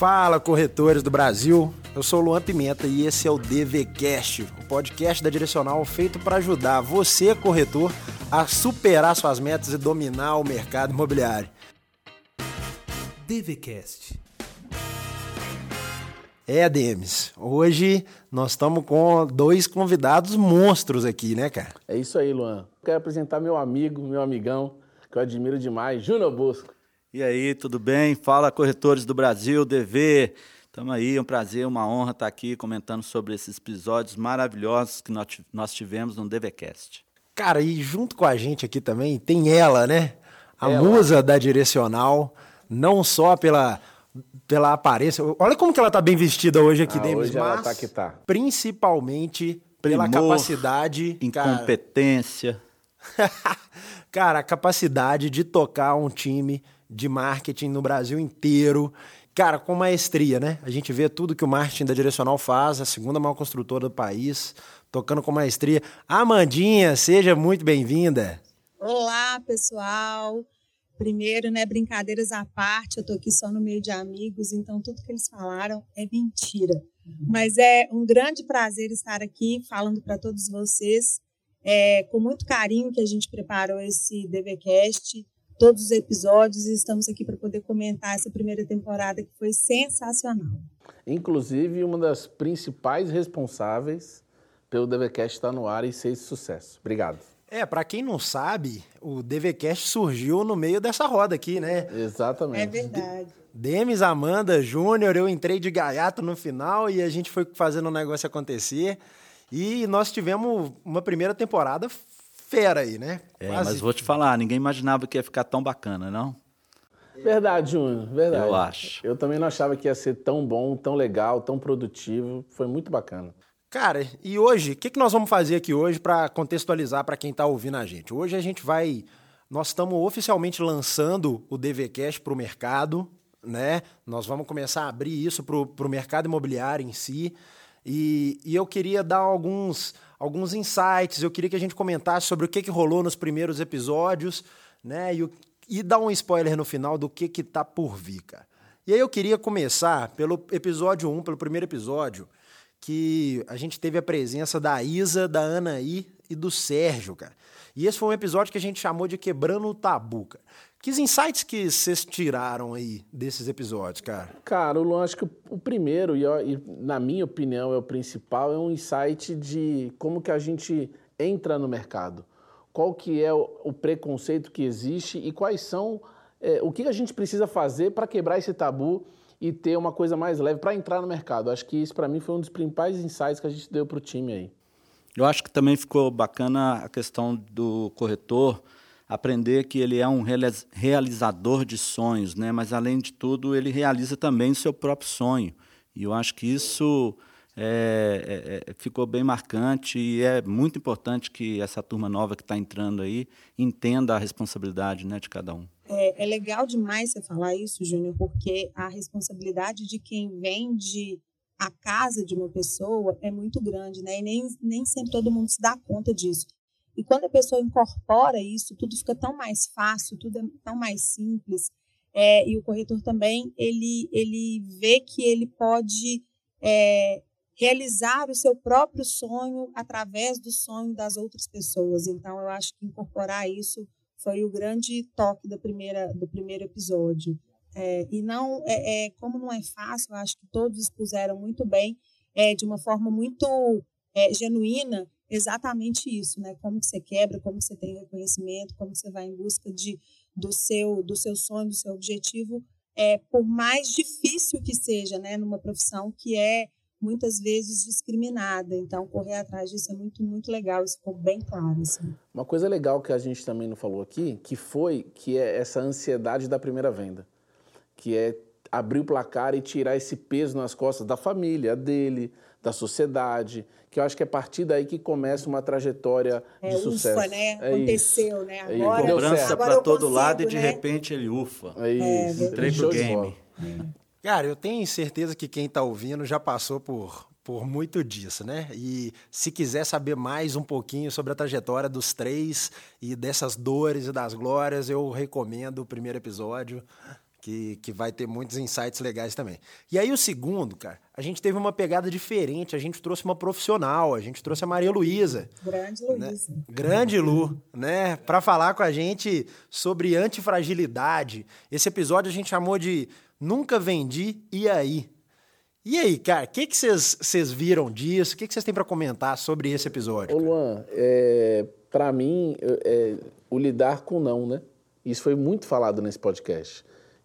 Fala, corretores do Brasil. Eu sou o Luan Pimenta e esse é o DVCast, o podcast da Direcional feito para ajudar você, corretor, a superar suas metas e dominar o mercado imobiliário. DVCast. É, Demis, hoje nós estamos com dois convidados monstros aqui, né, cara? É isso aí, Luan. Quero apresentar meu amigo, meu amigão, que eu admiro demais, Júnior Bosco. E aí, tudo bem? Fala, corretores do Brasil, DV. Estamos aí, é um prazer, uma honra estar aqui comentando sobre esses episódios maravilhosos que nós tivemos no DVCast. Cara, e junto com a gente aqui também tem ela, né? A Ela. musa da direcional, não só pela, pela aparência. Olha como que ela tá bem vestida hoje aqui, Ah, Demis, hoje ela tá que tá. principalmente pela Primor, capacidade, cara, Incompetência. cara, a capacidade de tocar um time de marketing no Brasil inteiro. Cara, com maestria, né? A gente vê tudo que o marketing da Direcional faz, a segunda maior construtora do país, tocando com maestria. Amandinha, seja muito bem-vinda. Olá, pessoal. Primeiro, né, brincadeiras à parte, eu tô aqui só no meio de amigos, então tudo que eles falaram é mentira. Mas é um grande prazer estar aqui falando para todos vocês. É com muito carinho que a gente preparou esse DVCast, todos os episódios, e estamos aqui para poder comentar essa primeira temporada que foi sensacional. Inclusive, uma das principais responsáveis pelo DVCast estar no ar e ser esse sucesso. Obrigado. É, pra quem não sabe, o DVCast surgiu no meio dessa roda aqui, né? Exatamente. É verdade. Demis, Amanda, Júnior, eu entrei de gaiato no final e a gente foi fazendo o negócio acontecer. E nós tivemos uma primeira temporada fera aí, né? É, Quase- mas vou te falar, ninguém imaginava que ia ficar tão bacana, não? Verdade, Júnior. Verdade. Eu acho. Eu também não achava que ia ser tão bom, tão legal, tão produtivo. Foi muito bacana. Cara, e hoje, o que, que nós vamos fazer aqui hoje para contextualizar para quem está ouvindo a gente? Hoje a gente vai. Nós estamos oficialmente lançando o DVCast para o mercado, né? Nós vamos começar a abrir isso para o mercado imobiliário em si. E, e eu queria dar alguns, alguns insights, eu queria que a gente comentasse sobre o que, que rolou nos primeiros episódios, né? E, e dar um spoiler no final do que, que tá por vir, cara. E aí eu queria começar pelo episódio 1, pelo primeiro episódio, que a gente teve a presença da Isa, da Anaí e do Sérgio, cara. E esse foi um episódio que a gente chamou de Quebrando o Tabu, cara. Que insights que vocês tiraram aí desses episódios, cara? Cara, o Luan, acho que o- primeiro, e, e na minha opinião é o principal, é um insight de como que a gente entra no mercado. Qual que é o, o preconceito que existe e quais são, é, o que a gente precisa fazer para quebrar esse tabu e ter uma coisa mais leve para entrar no mercado. Acho que isso para mim foi um dos principais insights que a gente deu para o time aí. Eu acho que também ficou bacana a questão do corretor aprender que ele é um realiz- realizador de sonhos, né? Mas além de tudo, ele realiza também o seu próprio sonho. E eu acho que isso é, é, é, ficou bem marcante e é muito importante que essa turma nova que está entrando aí entenda a responsabilidade, né, de cada um. É, é legal demais você falar isso, Júnior, porque a responsabilidade de quem vende a casa de uma pessoa é muito grande, né? E nem, nem sempre todo mundo se dá conta disso. E quando a pessoa incorpora isso, tudo fica tão mais fácil, tudo é tão mais simples. É, e o corretor também, ele, ele vê que ele pode é, realizar o seu próprio sonho através do sonho das outras pessoas. Então, eu acho que incorporar isso foi o grande toque da primeira, do primeiro episódio. É, e não, é, é, como não é fácil, eu acho que todos expuseram muito bem, é, de uma forma muito é, genuína, exatamente isso, né? Como você quebra, como você tem reconhecimento, como você vai em busca de, do, seu, do seu sonho, do seu objetivo, é, por mais difícil que seja, né? Numa profissão que é muitas vezes discriminada. Então, correr atrás disso é muito, muito legal. Isso ficou bem claro, assim. Uma coisa legal que a gente também não falou aqui, que foi que é essa ansiedade da primeira venda, que é abrir o placar e tirar esse peso nas costas da família, dele, da sociedade, que eu acho que é a partir daí que começa uma trajetória É, de sucesso. ufa, né? É Aconteceu, né? É isso. Agora, Deu Cobrança para eu todo consigo, lado e de né? repente ele ufa. É isso. verdade. Entrei pro game. bola. Cara, eu tenho certeza que quem está ouvindo já passou por, por muito disso, né? E se quiser saber mais um pouquinho sobre a trajetória dos três e dessas dores e das glórias, eu recomendo o primeiro episódio, que, que vai ter muitos insights legais também. E aí o segundo, cara, a gente teve uma pegada diferente, a gente trouxe uma profissional, a gente trouxe a Maria Luísa. Grande Luísa. Né? Grande Lu, né? Para falar com a gente sobre antifragilidade. Esse episódio a gente chamou de Nunca Vendi, e aí? E aí, cara, o que vocês viram disso? O que vocês têm para comentar sobre esse episódio? Ô, Luan, é, para mim, é, o lidar com não, né? Isso foi muito falado nesse podcast.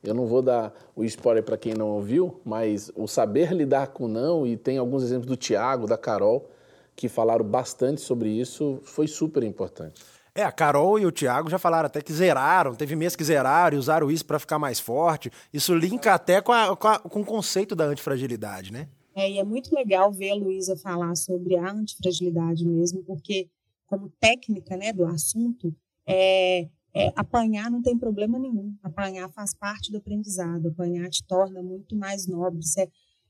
Eu não vou dar o spoiler para quem não ouviu, mas o saber lidar com não, e tem alguns exemplos do Tiago, da Carol, que falaram bastante sobre isso, foi super importante. É, a Carol e o Thiago já falaram até que zeraram, teve meses que zeraram e usaram isso para ficar mais forte. Isso linka até com, a, com, a, com, o conceito da antifragilidade, né? É, e é muito legal ver a Luísa falar sobre a antifragilidade mesmo, porque como técnica né, do assunto, é, é, apanhar não tem problema nenhum. Apanhar faz parte do aprendizado. Apanhar te torna muito mais nobre. É,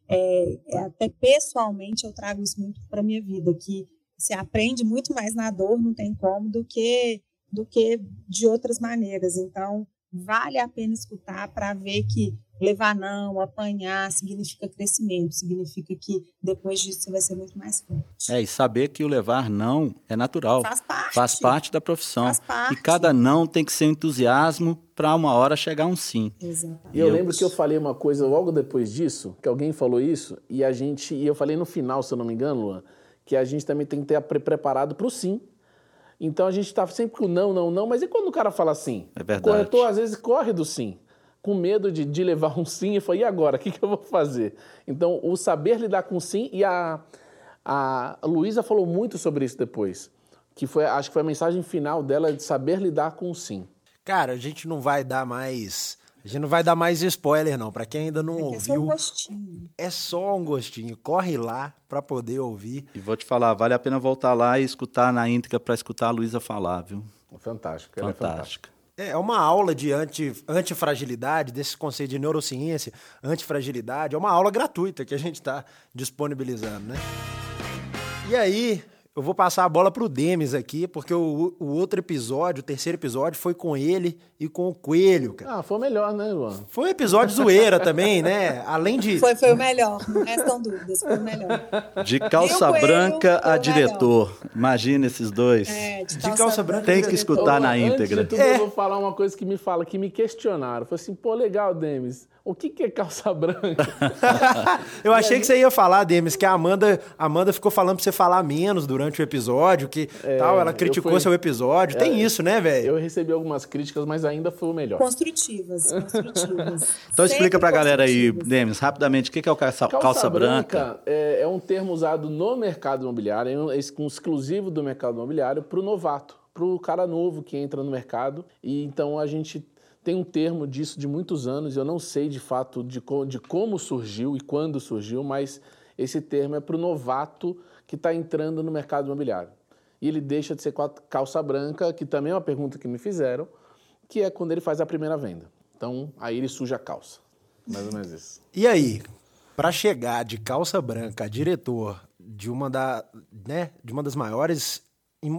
é, é, até pessoalmente eu trago isso muito para minha vida, que você aprende muito mais na dor, não tem como, do que do que de outras maneiras. Então, vale a pena escutar para ver que levar não, apanhar, significa crescimento, significa que depois disso você vai ser muito mais forte. É, e saber que o levar não é natural. Faz parte. Faz parte da profissão. Faz parte. E cada não tem que ser entusiasmo para uma hora chegar um sim. Exatamente. E eu lembro que eu falei uma coisa logo depois disso, que alguém falou isso, e a gente, e eu falei no final, se eu não me engano, Luan, que a gente também tem que ter preparado para o sim. Então a gente está sempre com não, não, não, mas e quando o cara fala sim? É verdade. O corretor às vezes corre do sim com medo de, de levar um sim e falou, e agora? O que, que eu vou fazer? Então, o saber lidar com sim, e a, a Luísa falou muito sobre isso depois, que foi, acho que foi a mensagem final dela de saber lidar com o sim. Cara, a gente não vai dar mais. A gente não vai dar mais spoiler, não. Para quem ainda não é ouviu. É só um gostinho. É só um gostinho. Corre lá para poder ouvir. E vou te falar, vale a pena voltar lá e escutar na íntegra para escutar a Luísa falar, viu? Fantástico. É fantástica. É uma aula de anti, antifragilidade, desse conceito de neurociência, antifragilidade. É uma aula gratuita que a gente está disponibilizando, né? E aí, eu vou passar a bola pro Demis aqui, porque o, o outro episódio, o terceiro episódio, foi com ele e com o Coelho, cara. Ah, foi melhor, né, Luan? Foi um episódio zoeira também, né? Além de. Foi, foi o melhor, não restam dúvidas, foi o melhor. De calça Coelho branca foi a o diretor. Imagina esses dois. É, de De calça, calça branca. branca. Tem que escutar na Antes íntegra. de tudo, eu vou falar uma coisa que me fala, que me questionaram. Falei assim, pô, legal, Demis. O que, que é calça branca? Eu achei que você ia falar, Demis, que a Amanda, a Amanda ficou falando pra você falar menos durante o episódio, que tal, ela criticou fui- seu episódio. Tem isso, né, velho? Eu recebi algumas críticas, mas ainda foi o melhor. Construtivas, construtivas. Então explica Sempre pra galera aí. Demis, rapidamente, o que que é o calça, calça, branca? é, é um termo usado no mercado imobiliário, é um, é um exclusivo do mercado imobiliário para o novato, para o cara novo que entra no mercado. E então a gente tem um termo disso de muitos anos, eu não sei de fato de, co- de como surgiu e quando surgiu, mas esse termo é para o novato que está entrando no mercado imobiliário. E ele deixa de ser calça branca, que também é uma pergunta que me fizeram, que é quando ele faz a primeira venda. Então, aí ele suja a calça. Mais ou menos isso. E aí, pra chegar de calça branca a diretor de uma, da, né, de uma das maiores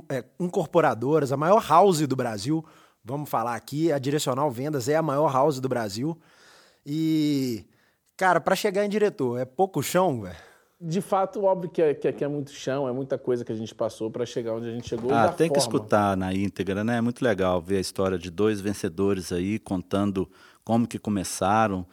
é, incorporadoras, a maior house do Brasil, vamos falar aqui, a Direcional Vendas é a maior house do Brasil. E, cara, pra chegar em diretor, é pouco chão, velho. De fato, óbvio que, é, que aqui é muito chão, é muita coisa que a gente passou para chegar onde a gente chegou. Ah, da tem que forma. escutar na íntegra, né? É muito legal ver a história de dois vencedores aí, contando como que começaram.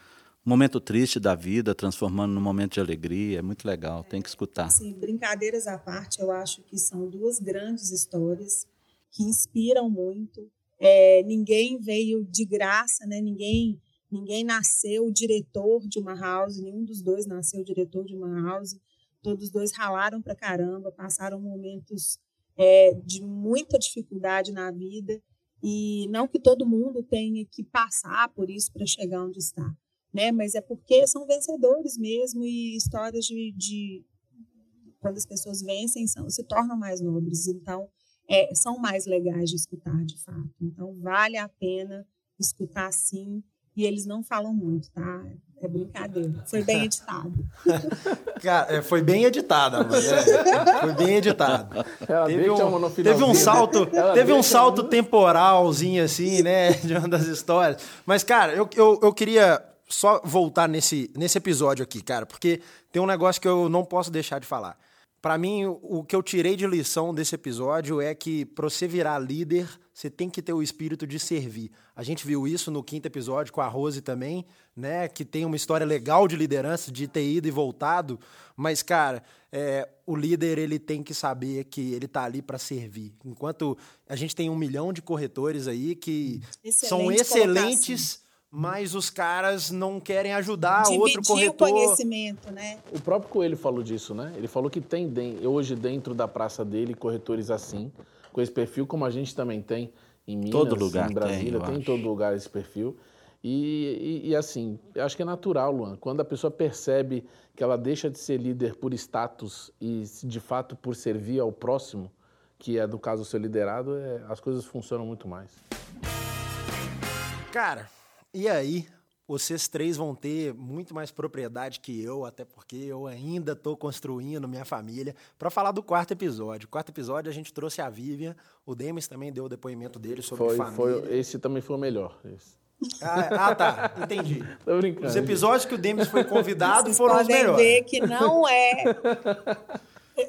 Um momento triste da vida, transformando num momento de alegria. É muito legal, tem que escutar. Assim, brincadeiras à parte, eu acho que são duas grandes histórias que inspiram muito. É, ninguém veio de graça, né? Ninguém, ninguém nasceu diretor de uma house, nenhum dos dois nasceu diretor de uma house. Todos os dois ralaram pra caramba, passaram momentos é, de muita dificuldade na vida e não que todo mundo tenha que passar por isso para chegar onde está, né? Mas é porque são vencedores mesmo e histórias de, de quando as pessoas vencem são, se tornam mais nobres, então é, são mais legais de escutar de fato. Então vale a pena escutar sim e eles não falam muito, tá? É brincadeira. Foi bem editado. Cara, é, foi bem editada, mano. É, foi bem editado. Ela teve um, teve um salto, Ela teve um salto temporalzinho assim, né, de uma das histórias. Mas cara, eu, eu, eu queria só voltar nesse, nesse episódio aqui, cara, porque tem um negócio que eu não posso deixar de falar. Pra mim, o, que eu tirei de lição desse episódio é que pra você virar líder, você tem que ter o espírito de servir. A gente viu isso no quinto episódio com a Rose também, né? Que tem uma história legal de liderança, de ter ido e voltado. Mas, cara, é, o líder ele tem que saber que ele tá ali para servir. Enquanto a gente tem um milhão de corretores aí que são Excelente excelentes, mas os caras não querem ajudar outro Dividir o corretor. conhecimento, né? O próprio Coelho falou disso, né? Ele falou que tem hoje dentro da praça dele corretores assim, com esse perfil, como a gente também tem em Minas, Todo lugar em tem, Brasília, eu tem, em todo lugar esse perfil. E, e- e, assim, eu acho que é natural, Luan. Quando a pessoa percebe que ela deixa de ser líder por status e de fato por servir ao próximo, que é no caso o seu liderado, é- as coisas funcionam muito mais. Cara, e aí? Vocês três vão ter muito mais propriedade que eu, até porque eu ainda tô construindo minha família, para falar do quarto episódio. quarto episódio a gente trouxe a Vivian, o Demis também deu o depoimento dele sobre Foi, família. foi, esse também foi o melhor. esse. Ah, ah, tá, entendi. Tô brincando. Os episódios que o Demis foi convidado Vocês foram os podem melhores. ver que não é.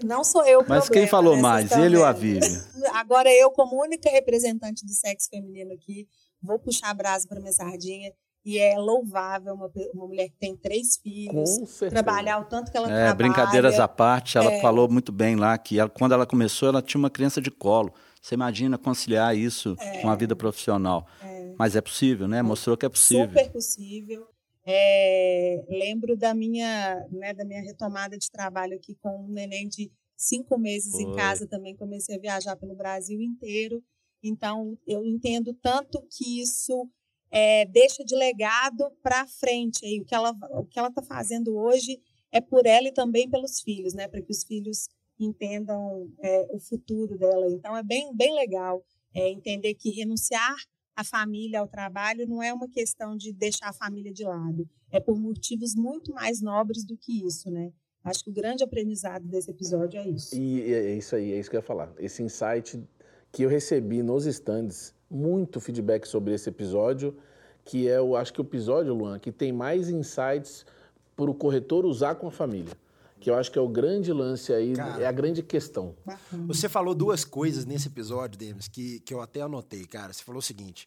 Não sou eu o Mas quem problema, falou né? mais, ele ou a Vivian? Agora eu, como única representante do sexo feminino aqui, vou puxar a brasa para minha sardinha. E é louvável uma, uma mulher que tem três filhos, trabalhar o tanto que ela É, trabalha. brincadeiras à parte, ela É. falou muito bem lá que ela- quando ela começou, ela tinha uma criança de colo. Você imagina conciliar isso com a vida profissional. Mas é possível, né? Mostrou que é possível. Super possível. É, lembro da minha, né, da minha retomada de trabalho aqui com um neném de cinco meses em Foi. casa também. Comecei a viajar pelo Brasil inteiro. Então, eu entendo tanto que isso é, deixa de legado para frente. Aí, o que ela está fazendo hoje é por ela e também pelos filhos, né? Para que os filhos entendam é, o futuro dela. Então, é bem, bem legal é, entender que renunciar a família ao trabalho não é uma questão de deixar a família de lado. É por motivos muito mais nobres do que isso, né? Acho que o grande aprendizado desse episódio é isso. E é isso aí, é isso que eu ia falar. Esse insight que eu recebi nos stands, muito feedback sobre esse episódio, que é, eu acho que o episódio, Luan, que tem mais insights para o corretor usar com a família. Que eu acho que é o grande lance aí, Cara. é a grande questão. Você falou duas coisas nesse episódio, Demis, que, que eu até anotei, cara. Você falou o seguinte: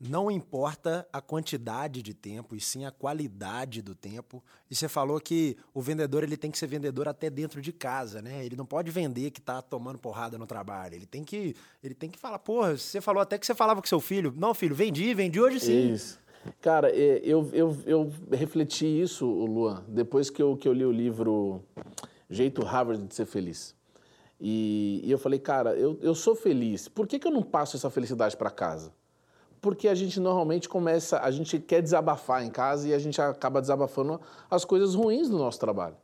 não importa a quantidade de tempo, e sim a qualidade do tempo. E você falou que o vendedor ele tem que ser vendedor até dentro de casa, né? Ele não pode vender que tá tomando porrada no trabalho. Ele tem que, ele tem que falar, porra, você falou até que você falava com seu filho. Não, filho, vendi, vendi hoje sim. Isso. Cara, eu, eu, eu refleti isso, Luan, depois que eu, que eu li o livro Jeito Harvard de Ser Feliz. E, e eu falei, cara, eu, eu sou feliz. Por que, que eu não passo essa felicidade para casa? Porque a gente normalmente começa, a gente quer desabafar em casa e a gente acaba desabafando as coisas ruins do nosso trabalho.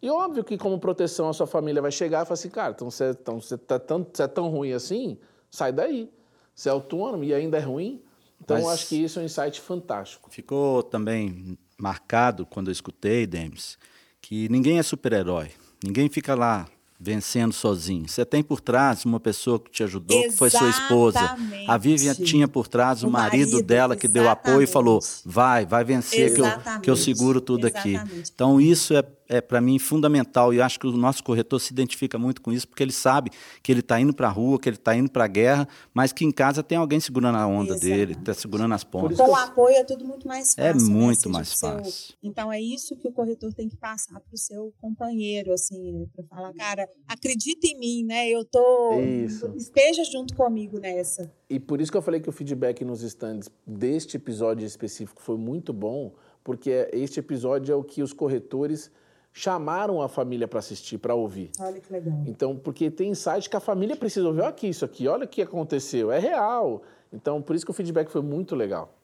E óbvio que, como proteção, a sua família vai chegar e falar assim, cara, então você, então você, tá tão, você é tão ruim assim, sai daí. Você é autônomo e ainda é ruim. Então, eu acho que isso é um insight fantástico. Ficou também marcado quando eu escutei, Demis, que ninguém é super-herói. Ninguém fica lá vencendo sozinho. Você tem por trás uma pessoa que te ajudou, que foi sua esposa. Exatamente. A Vivian tinha por trás o, O marido, marido, dela que deu apoio e falou: exatamente. vai, vai vencer, que eu, que eu Exatamente. seguro tudo aqui. Exatamente. Então, isso é, é para mim fundamental. E eu acho que o nosso corretor se identifica muito com isso, porque ele sabe que ele está indo para a rua, que ele está indo para a guerra, mas que em casa tem alguém segurando a onda dele, está segurando as pontas. Com o apoio é tudo muito mais fácil. É né? muito Seja mais seu- fácil. Então é isso que o corretor tem que passar para o seu companheiro, assim, né? para falar, cara, acredita em mim, né? Eu tô. Isso. Esteja junto comigo nessa. E por isso que eu falei que o feedback nos stands deste episódio específico foi muito bom, porque este episódio é o que os corretores chamaram a família para assistir, para ouvir. Olha que legal. Então, porque tem insight que a família precisa ouvir. Olha aqui isso aqui, olha o que aconteceu, é real. Então, por isso que o feedback foi muito legal.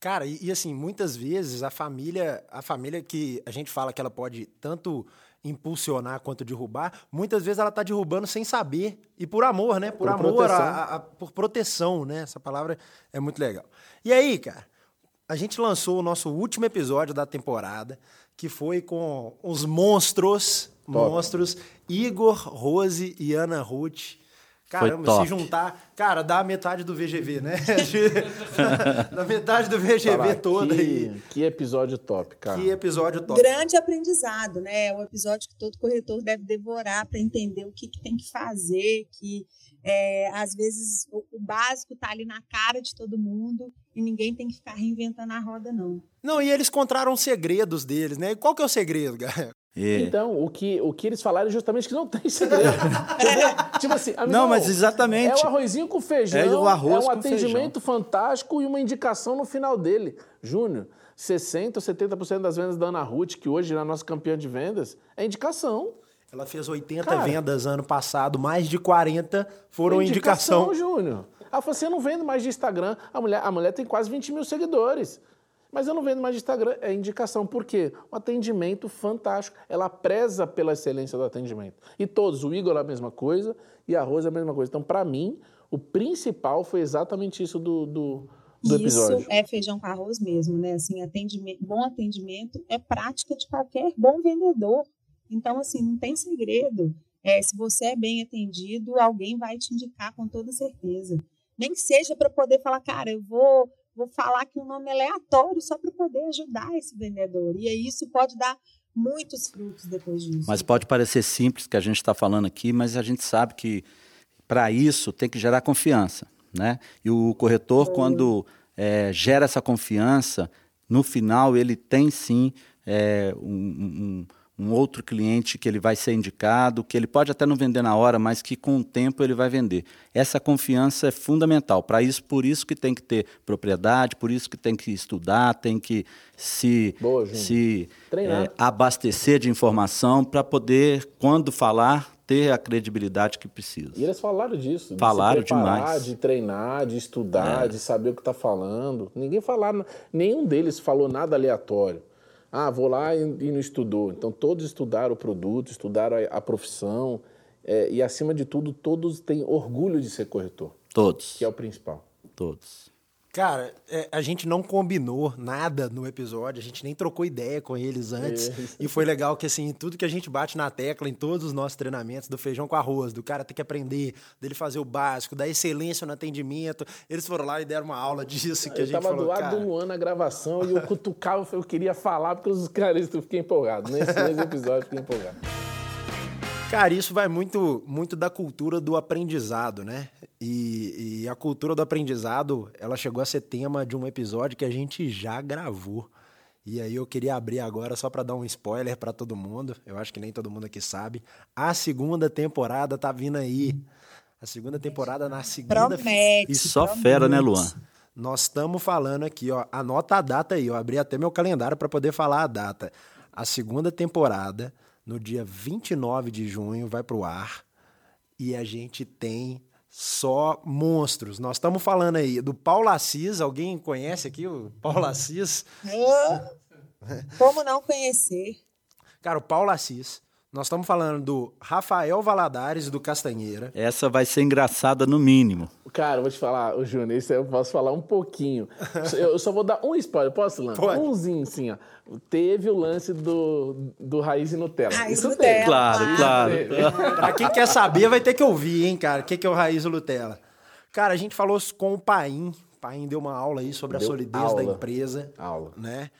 Cara, e, e assim, muitas vezes a família, a família que a gente fala que ela pode tanto impulsionar quanto derrubar, muitas vezes ela tá derrubando sem saber e por amor, né? Por, Por amor, proteção. a- a- por proteção, né? Essa palavra é muito legal. E aí, cara, a gente lançou o nosso último episódio da temporada, que foi com os monstros, Top. monstros, Igor, Rose e Ana Ruth. Caramba, se juntar, cara, dá a metade do VGV, né? da metade do VGV Falar, toda que, aí. Que episódio top, cara. Que episódio top. Grande aprendizado, né? É um episódio que todo corretor deve devorar para entender o que, que, tem que fazer, que é, às vezes o, o básico tá ali na cara de todo mundo e ninguém tem que ficar reinventando a roda, não. Não, e eles encontraram segredos deles, né? E qual que é o segredo, galera? É. Então, o que, o que eles falaram é justamente que não tem segredo. tipo assim, amigão, não, mas exatamente. É o arrozinho com feijão. É o arroz É um atendimento feijão. fantástico e uma indicação no final dele. Júnior, 60% ou 70% das vendas da Ana Ruth, que hoje é a nossa campeã de vendas, é indicação. Ela fez 80 Cara, vendas ano passado, mais de 40 foram indicação. Indicação, Júnior. Ela falou assim: eu não vendo mais de Instagram. A mulher, a mulher tem quase 20 mil seguidores. Mas eu não vendo mais de Instagram, é indicação. Por quê? Um atendimento fantástico. Ela preza pela excelência do atendimento. E todos, o Igor é a mesma coisa e a Rosa é a mesma coisa. Então, para mim, o principal foi exatamente isso do, do, do episódio. Isso é feijão com arroz mesmo, né? Assim, atendimento, bom atendimento é prática de qualquer bom vendedor. Então, assim, não tem segredo. É, se você é bem atendido, alguém vai te indicar com toda certeza. Nem que seja para poder falar, cara, eu vou vou falar que um nome aleatório só para poder ajudar esse vendedor. E aí isso pode dar muitos frutos depois disso. Mas pode parecer simples que a gente está falando aqui, mas a gente sabe que para isso tem que gerar confiança, né? E o corretor, quando é, gera essa confiança, no final ele tem sim é, um, um um outro cliente que ele vai ser indicado, que ele pode até não vender na hora, mas que com o tempo ele vai vender. Essa confiança é fundamental. Para isso, por isso que tem que ter propriedade, por isso que tem que estudar, tem que se, Boa, se é, abastecer de informação para poder, quando falar, ter a credibilidade que precisa. E eles falaram disso. De falaram demais. De treinar, de estudar, é. de saber o que está falando. Ninguém falaram, nenhum deles falou nada aleatório. Ah, vou lá e, e não estudou. Então, todos estudaram o produto, estudaram a, a profissão é, e, acima de tudo, todos têm orgulho de ser corretor. Todos. Que é o principal. Todos. Cara, é, a gente não combinou nada no episódio, a gente nem trocou ideia com eles antes. É. E foi legal que, assim, tudo que a gente bate na tecla em todos os nossos treinamentos, do feijão com arroz, do cara ter que aprender, dele fazer o básico, da excelência no atendimento, eles foram lá e deram uma aula disso que eu a gente tava falou, do lado cara... do Luan na gravação e eu cutucava, eu queria falar, porque os caras, eu fiquei empolgado. Nesse, nesse episódio, eu fiquei empolgado. Cara, isso vai muito, muito da cultura do aprendizado, né? E, e, a cultura do aprendizado, ela chegou a ser tema de um episódio que a gente já gravou. E aí eu queria abrir agora só para dar um spoiler para todo mundo. Eu acho que nem todo mundo aqui sabe. A segunda temporada tá vindo aí. A segunda temporada na segunda. Promete, e só promete. fera, né, Luan? Nós estamos falando aqui, ó. Anota a data aí. Eu abri até meu calendário para poder falar a data. A segunda temporada no dia 29 de junho, vai para o ar. E a gente tem só monstros. Nós estamos falando aí do Paulo Assis. Alguém conhece aqui o Paulo Assis? Como não conhecer? Cara, o Paulo Assis nós estamos falando do Rafael Valadares do Castanheira. Essa vai ser engraçada no mínimo. Cara, vou te falar, o Júnior, isso eu posso falar um pouquinho. eu só vou dar um spoiler, posso, Lan? Pode. Umzinho, assim, ó. Teve o lance do, do Raiz e Nutella. Raiz isso Nutella. Claro, claro. claro. pra quem quer saber, vai ter que ouvir, hein, cara. O que, que é o Raiz e Nutella? Cara, a gente falou com o Paim. O Paim deu uma aula aí sobre deu a solidez aula. da empresa. Aula. Né?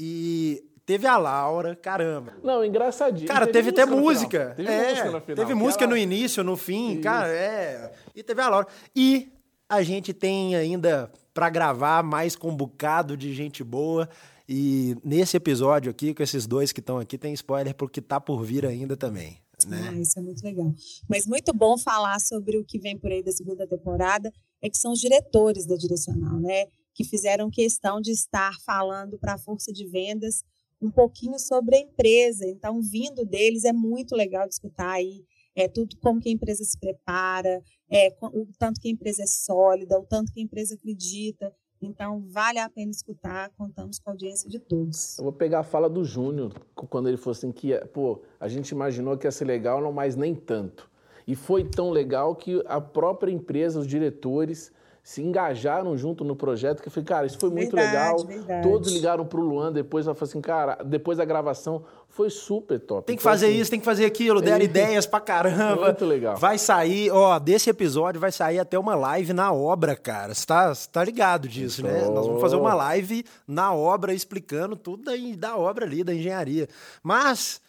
E Teve a Laura, caramba. Não, engraçadinho. Cara, teve, teve até música. Teve é, música no final. Teve música no início, no fim, Isso. cara, é. E teve a Laura. E a gente tem ainda para gravar mais com um bocado de gente boa. E nesse episódio aqui, com esses dois que estão aqui, tem spoiler porque tá por vir ainda também. Né? Ah, isso é muito legal. Mas muito bom falar sobre o que vem por aí da segunda temporada, é que são os diretores da Direcional, né? Que fizeram questão de estar falando para a força de vendas um pouquinho sobre a empresa. Então, vindo deles é muito legal de escutar aí é, tudo como que a empresa se prepara, é, o tanto que a empresa é sólida, o tanto que a empresa acredita. Então, vale a pena escutar, contamos com a audiência de todos. Eu vou pegar a fala do Júnior, quando ele falou assim que, pô, a gente imaginou que ia ser legal, não, mas nem tanto. E foi tão legal que a própria empresa, os diretores, se engajaram junto no projeto, que eu falei, cara, isso foi muito Verdade, legal. verdade. Todos ligaram pro Luan depois, ela falou assim, cara, depois da gravação, foi super top. Tem que Então, fazer assim, isso, tem que fazer aquilo, deram É. ideias pra caramba. Muito legal. Vai sair, ó, desse episódio vai sair até uma live na obra, cara. Você tá, tá ligado disso, né? Tô. Nós vamos fazer uma live na obra explicando tudo da, da obra ali, da engenharia. Mas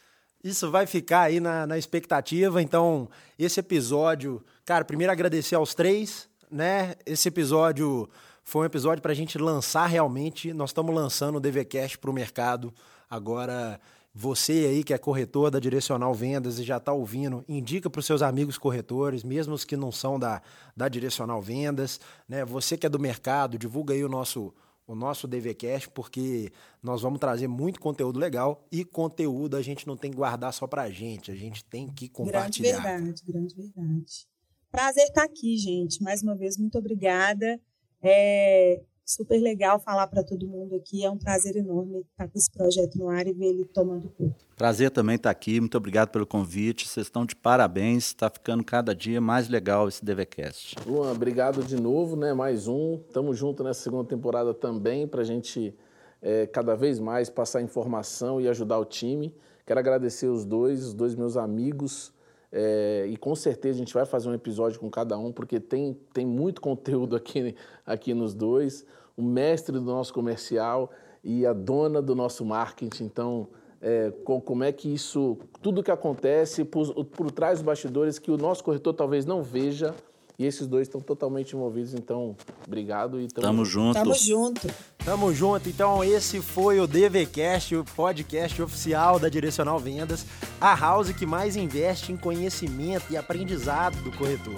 isso vai ficar aí na, na expectativa. Então, esse episódio, cara, primeiro agradecer aos três, né? Esse episódio foi um episódio pra gente lançar realmente. Nós estamos lançando o DVCast pro mercado. Agora, você aí que é corretor da Direcional Vendas e já está ouvindo, indica para os seus amigos corretores, mesmo os que não são da, da Direcional Vendas. Né? Você que é do mercado, divulga aí o nosso, o nosso DVCast, porque nós vamos trazer muito conteúdo legal e conteúdo a gente não tem que guardar só para a gente, a gente tem que Grande compartilhar. verdade, grande verdade. Prazer estar aqui, gente. Mais uma vez, muito obrigada. É super legal falar para todo mundo aqui. É um prazer enorme estar com esse projeto no ar e ver ele tomando corpo. Prazer também estar aqui, muito obrigado pelo convite. Vocês estão de parabéns, está ficando cada dia mais legal esse DVCast. Luan, obrigado de novo, né? Mais um. Tamo junto nessa segunda temporada também para a gente é, cada vez mais passar informação e ajudar o time. Quero agradecer os dois, os dois meus amigos. É, e com certeza a gente vai fazer um episódio com cada um, porque tem, tem muito conteúdo aqui, aqui nos dois. O mestre do nosso comercial e a dona do nosso marketing. Então, é, com- como é que isso, tudo que acontece por, por trás dos bastidores que o nosso corretor talvez não veja, e esses dois estão totalmente envolvidos. Então, obrigado e tamo, Tamo junto. Tamo junto. Tamo junto. Então, esse foi o DVCast, o podcast oficial da Direcional Vendas, a house que mais investe em conhecimento e aprendizado do corretor.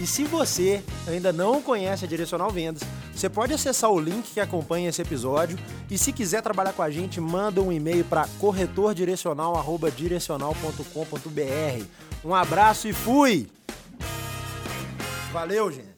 E se você ainda não conhece a Direcional Vendas, você pode acessar o link que acompanha esse episódio e se quiser trabalhar com a gente, manda um e-mail para corretordirecional@direcional.com.br. Um abraço e fui. Valeu, gente.